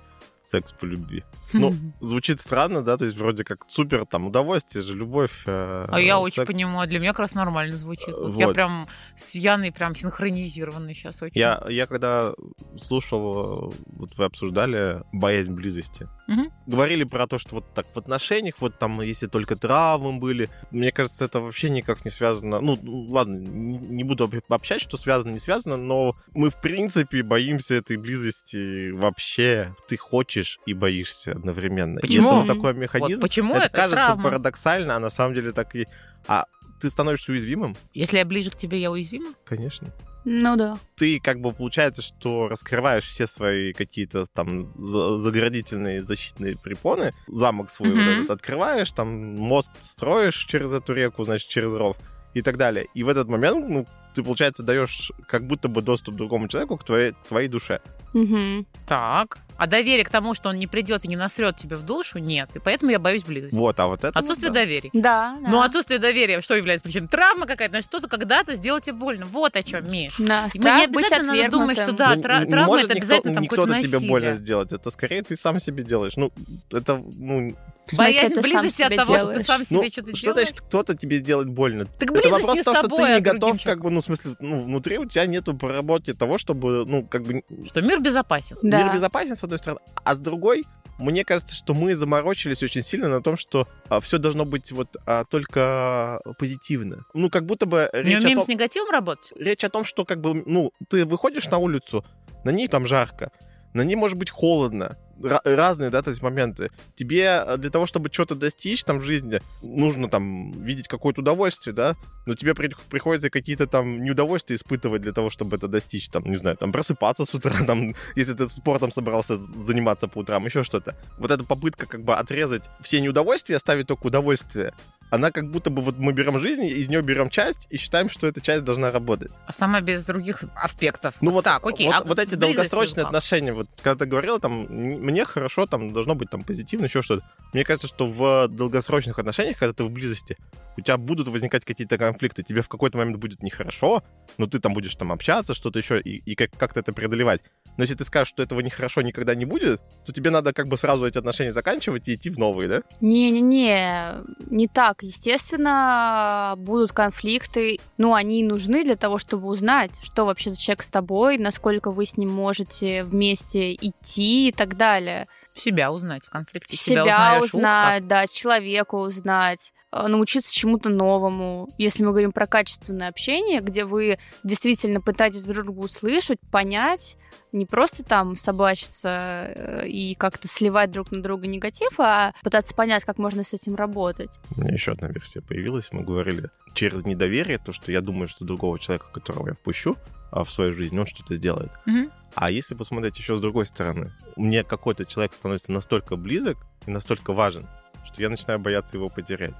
Секс по любви. Ну, звучит странно, да, то есть вроде как супер, там, удовольствие же, любовь. э, А я очень секс. понимаю, для меня как раз нормально звучит. Вот Я Вот. прям с Яной прям синхронизированный сейчас очень. Я, я когда слушал, э, вот вы обсуждали боязнь близости, Мгм. говорили про то, что вот так в отношениях, вот там, если только травмы были, мне кажется, это вообще никак не связано. Ну, ладно, не, не буду об- обобщать, что связано, не связано, но мы, в принципе, боимся этой близости вообще. Ты хочешь и боишься одновременно. И Почему? это вот такой механизм. Вот почему это это кажется травма? парадоксально, а на самом деле так и... А ты становишься уязвимым? Если я ближе к тебе, я уязвима? Конечно. Ну да. ты как бы получается, что раскрываешь все свои какие-то там за- заградительные защитные препоны, замок свой вот Мгм. этот открываешь, там мост строишь через эту реку, значит, через ров и так далее. И в этот момент, ну, ты, получается, даешь как будто бы доступ другому человеку к твоей, к твоей душе. Мгм. Так. А доверие к тому, что он не придет и не насрет тебе в душу, нет. И поэтому я боюсь близости. Вот, а вот это... Отсутствие вот, да. доверия. Да, да. Ну, отсутствие доверия, что является причиной? Травма какая-то, значит, что-то когда-то сделал тебе больно. Вот о чем, Миш. Да, Мы страх не быть обязательно надо думать, что да, Ну, тра- травма может это никто- обязательно там никто-то тебе больно сделать. Это скорее ты сам себе делаешь. Ну, это, ну... В смысле, Боязнь сам близости от того, что ты делаешь? сам себе ну, что-то что делаешь. значит кто-то тебе делает больно? Так это вопрос не в том, с что ты а не готов, как человеком. бы, ну, в смысле, ну, внутри у тебя нету проработки того, чтобы, ну, как бы, Что мир безопасен. Да. мир безопасен, с одной стороны, а с другой, мне кажется, что мы заморочились очень сильно на том, что все должно быть вот а, только позитивно. Ну, как будто бы Не речь о, умеем том, с негативом работать? речь о том, что, как бы, ну, ты выходишь на улицу, на ней там жарко, на ней может быть холодно, разные, да, то есть моменты. Тебе э, для того, чтобы что-то достичь там в жизни, нужно там видеть какое-то удовольствие, да, но тебе при- приходится какие-то там неудовольствия испытывать для того, чтобы это достичь, там, не знаю, там, просыпаться с утра, там, если ты спортом собрался заниматься по утрам, еще что-то. Вот эта попытка как бы отрезать все неудовольствия, оставить только удовольствие, она как будто бы вот мы берем жизнь, из нее берем часть и считаем, что эта часть должна работать. А сама без других аспектов. Ну вот, так, окей. вот, а вот эти долгосрочные отношения, вот когда ты говорила, там, мне хорошо, там, должно быть там позитивно, еще что-то. Мне кажется, что в долгосрочных отношениях, когда ты в близости, у тебя будут возникать какие-то конфликты, тебе в какой-то момент будет нехорошо, но ты там будешь там общаться, что-то еще, и, и как- как-то это преодолевать. Но если ты скажешь, что этого нехорошо никогда не будет, то тебе надо как бы сразу эти отношения заканчивать и идти в новые, да? Не-не-не, не так. Естественно, будут конфликты. Ну, они и нужны для того, чтобы узнать, что вообще за человек с тобой, насколько вы с ним можете вместе идти и так далее. Себя узнать в конфликте. Себя, узнаешь, ух, узнать, да, человека узнать, научиться чему-то новому. Если мы говорим про качественное общение, где вы действительно пытаетесь друг друга услышать, понять, не просто там собачиться э, и как-то сливать друг на друга негатив, а пытаться понять, как можно с этим работать. У меня еще одна версия появилась. Мы говорили через недоверие, то, что я думаю, что другого человека, которого я впущу а, в свою жизнь, он что-то сделает. Мгм. А если посмотреть еще с другой стороны, мне какой-то человек становится настолько близок и настолько важен, что я начинаю бояться его потерять.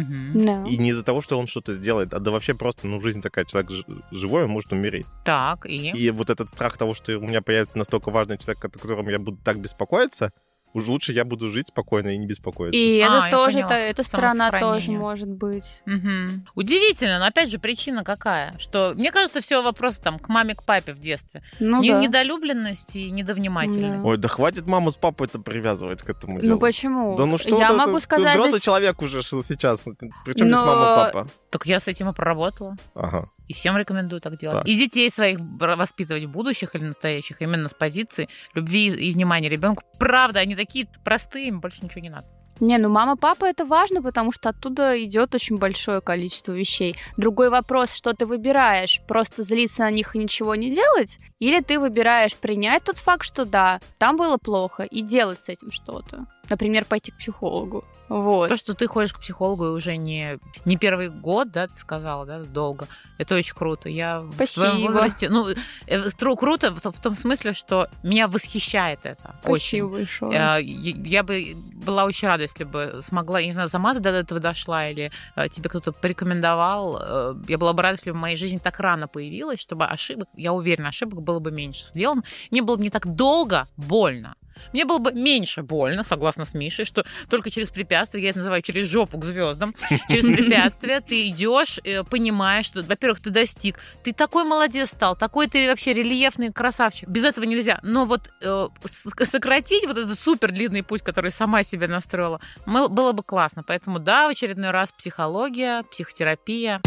Мгм. Да. И не из-за того, что он что-то сделает, а да вообще просто, ну, жизнь такая, человек ж- живой, он может умереть. Так, и? И вот этот страх того, что у меня появится настолько важный человек, о котором я буду так беспокоиться, уже лучше я буду жить спокойно и не беспокоиться. И А, это тоже, это, эта сторона тоже может быть. Мгм. Удивительно, но опять же причина какая? Что мне кажется, все вопросы там к маме, к папе в детстве. Ну Не- да. Недолюбленность и недовнимательность. Ой, да хватит маму с папой это привязывать к этому Ну делу. почему? Да ну что Я ты, могу ты- сказать... Ты взрослый здесь- человек уже сейчас. Причем без Но- мама, папа. Так я с этим и проработала. Ага. И всем рекомендую так делать. Так. И детей своих воспитывать будущих или настоящих именно с позиции любви и внимания ребенку. Правда, они такие простые, им больше ничего не надо. Не, ну мама, папа это важно, потому что оттуда идет очень большое количество вещей. Другой вопрос, что ты выбираешь, просто злиться на них и ничего не делать, или ты выбираешь принять тот факт, что да, там было плохо, и делать с этим что-то. Например, пойти к психологу. Вот. То, что ты ходишь к психологу уже не, не первый год, да, ты сказала, да, долго. Это очень круто. Я Спасибо. в своем возрасте... Ну, э, тру- круто в, в том смысле, что меня восхищает это. Спасибо очень. большое. Э, Я я бы была очень рада, если бы смогла, я не знаю, сама ты до этого дошла, или э, тебе кто-то порекомендовал. Я была бы рада, если бы в моей жизни так рано появилась, чтобы ошибок, я уверена, ошибок было бы меньше сделано. Мне было бы не так долго больно. Мне было бы меньше больно, согласно с Мишей, что только через препятствия, я это называю через жопу к звездам, через препятствия ты идешь, э, понимаешь, что, во-первых, ты достиг, ты такой молодец стал, такой ты вообще рельефный красавчик. Без этого нельзя. Но вот э, сократить вот этот супер длинный путь, который сама себе настроила, было бы классно. Поэтому да, в очередной раз психология, психотерапия.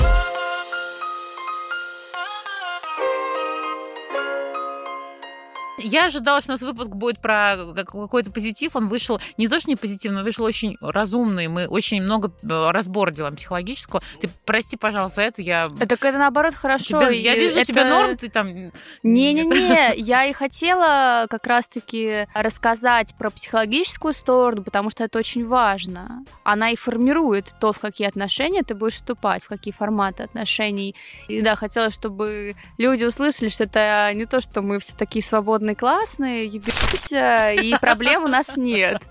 Я ожидала, что у нас выпуск будет про как- какой-то позитив. Он вышел не то, что не позитивный, он вышел очень разумный. Мы очень много э, разбора делаем психологического. Ты прости, пожалуйста, это я... Так это наоборот хорошо. Тебя- я вижу, у тебя это- норм, ты там... Не-не-не, я и хотела как раз-таки рассказать про психологическую сторону, потому что это очень важно. Она и формирует то, в какие отношения ты будешь вступать, в какие форматы отношений. И да, хотела, чтобы люди услышали, что это не то, что мы все такие свободные, классные, ебемся, и проблем у нас нет.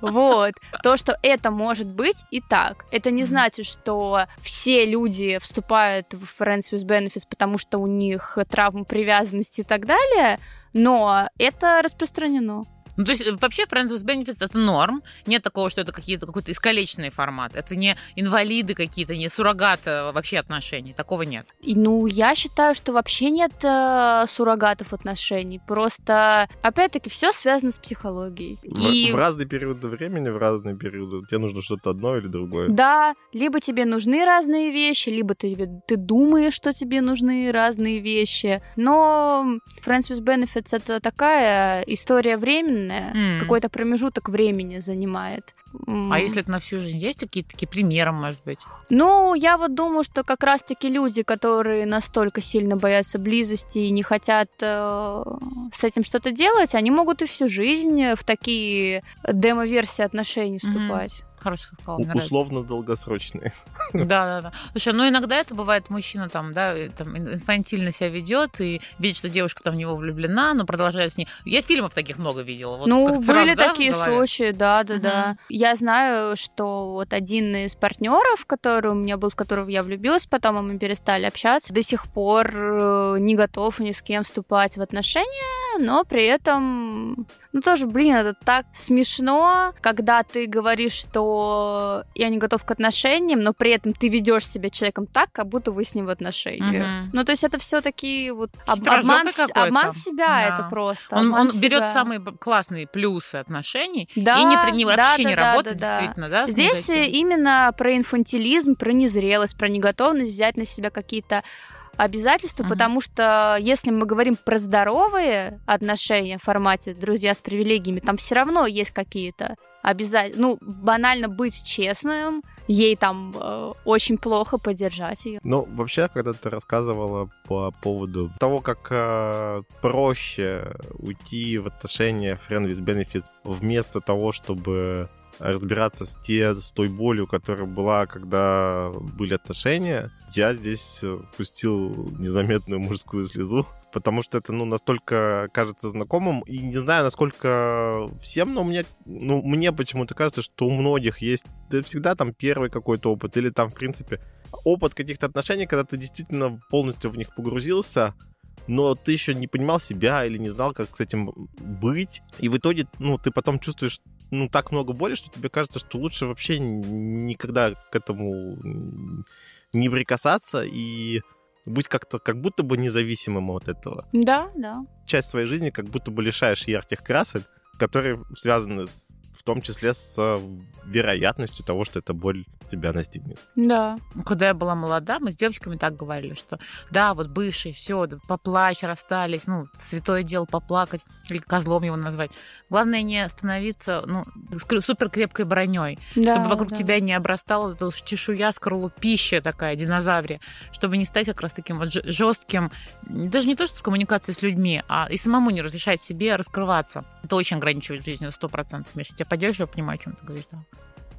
Вот. То, что это может быть и так. Это не значит, что все люди вступают в Friends with Benefits, потому что у них травма привязанности и так далее, но это распространено. Ну, то есть э, вообще Friends with Benefits это норм. Нет такого, что это какие-то какой-то искалеченный формат. Это не инвалиды какие-то, не суррогаты э, вообще отношений. Такого нет. И, ну, я считаю, что вообще нет э, суррогатов отношений. Просто, опять-таки, все связано с психологией. В, И в разные периоды времени, в разные периоды тебе нужно что-то одно или другое. Да, либо тебе нужны разные вещи, либо ты, ты думаешь, что тебе нужны разные вещи. Но Friends with Benefits это такая история временная, М. какой-то промежуток времени занимает. А если это на всю жизнь? Есть какие-то такие примеры, может быть? Ну, я вот думаю, что как раз-таки люди, которые настолько сильно боятся близости и не хотят э, с этим что-то делать, они могут и всю жизнь в такие демо-версии отношений вступать. Хорошо сказала, У- мне нравится. условно долгосрочные. Да, да, да. Слушай, ну иногда это бывает, мужчина там, да, там ин- инфантильно себя ведет и видит, что девушка там в него влюблена, но продолжает с ней. Я фильмов таких много видела. Вот ну, как-то сразу, были да, такие случаи, да, да, да. Я знаю, что вот один из партнеров, который у меня был, в которого я влюбилась, потом мы перестали общаться, до сих пор э, не готов ни с кем вступать в отношения, но при этом, ну тоже, блин, это так смешно, когда ты говоришь, что я не готов к отношениям, но при этом ты ведешь себя человеком так, как будто вы с ним в отношениях. Мгм. Ну, то есть это все-таки вот об- обман, обман себя Да. это просто. Он, он берет самые классные плюсы отношений Да, и не, при- не- да, вообще да, не да, работает да, да. действительно, да? с Здесь э, именно про инфантилизм, про незрелость, про неготовность взять на себя какие-то обязательства, Мгм. потому что если мы говорим про здоровые отношения в формате друзья с привилегиями, там все равно есть какие-то обязательства. Ну, банально быть честным, ей там э, очень плохо поддержать ее. Ну, вообще, когда ты рассказывала по поводу того, как э, проще уйти в отношения friend with benefits вместо того, чтобы разбираться с, те, с той болью, которая была, когда были отношения, я здесь э, пустил незаметную мужскую слезу, потому что это, ну, настолько кажется знакомым, и не знаю, насколько всем, но мне, ну, мне почему-то кажется, что у многих есть, да, всегда там первый какой-то опыт, или там, в принципе, опыт каких-то отношений, когда ты действительно полностью в них погрузился, но ты еще не понимал себя или не знал, как с этим быть. И в итоге, ну, ты потом чувствуешь, ну, так много боли, что тебе кажется, что лучше вообще никогда к этому не прикасаться и быть как-то, как будто бы независимым от этого. Да, да. Часть своей жизни как будто бы лишаешь ярких красок, которые связаны с, том числе с э, вероятностью того, что эта боль тебя настигнет. Да. Ну, Когда я была молода, мы с девочками так говорили, что да, вот бывший, все, поплачь, расстались, ну, святое дело поплакать, или козлом его назвать. Главное не становиться, ну, супер крепкой броней, да чтобы вокруг да. тебя не обрастала эта чешуя, скорлупища такая, динозаврия, чтобы не стать как раз таким вот жестким, даже не то, что в коммуникации с людьми, а и самому не разрешать себе раскрываться. Это очень ограничивает жизнь на 100%, Миша, я тебя поддерживаю, я понимаю, о чем ты говоришь, да.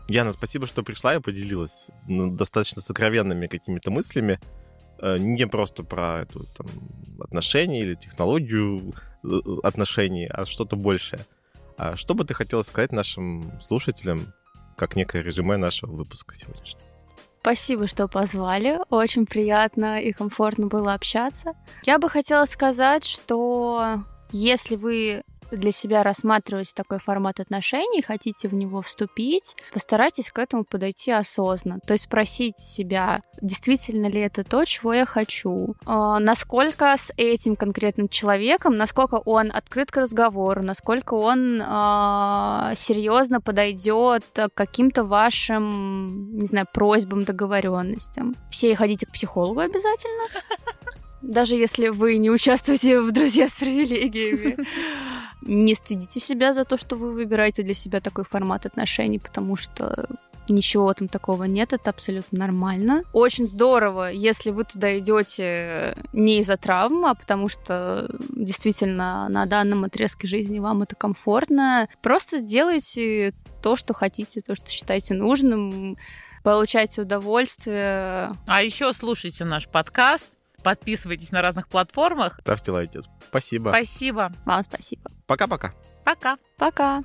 Яна, спасибо, что пришла и поделилась ну, достаточно сокровенными какими-то мыслями. Э, не просто про эту, там, отношения или технологию э, отношений, а что-то большее. А что бы ты хотела сказать нашим слушателям, как некое резюме нашего выпуска сегодняшнего? Спасибо, что позвали. Очень приятно и комфортно было общаться. Я бы хотела сказать, что если вы для себя рассматриваете такой формат отношений, хотите в него вступить, постарайтесь к этому подойти осознанно. То есть спросить себя, действительно ли это то, чего я хочу, а, насколько с этим конкретным человеком, насколько он открыт к разговору, насколько он э, серьезно подойдет к каким-то вашим, не знаю, просьбам, договоренностям. Все ходите к психологу обязательно. Даже если вы не участвуете в «Друзья с привилегиями». Не стыдите себя за то, что вы выбираете для себя такой формат отношений, потому что ничего этом такого нет, это абсолютно нормально. Очень здорово, если вы туда идете не из-за травмы, а потому что действительно на данном отрезке жизни вам это комфортно. Просто делайте то, что хотите, то, что считаете нужным, получайте удовольствие. А еще слушайте наш подкаст, Подписывайтесь на разных платформах. Ставьте лайки. Спасибо. Спасибо. Вам спасибо. Пока-пока. Пока. Пока.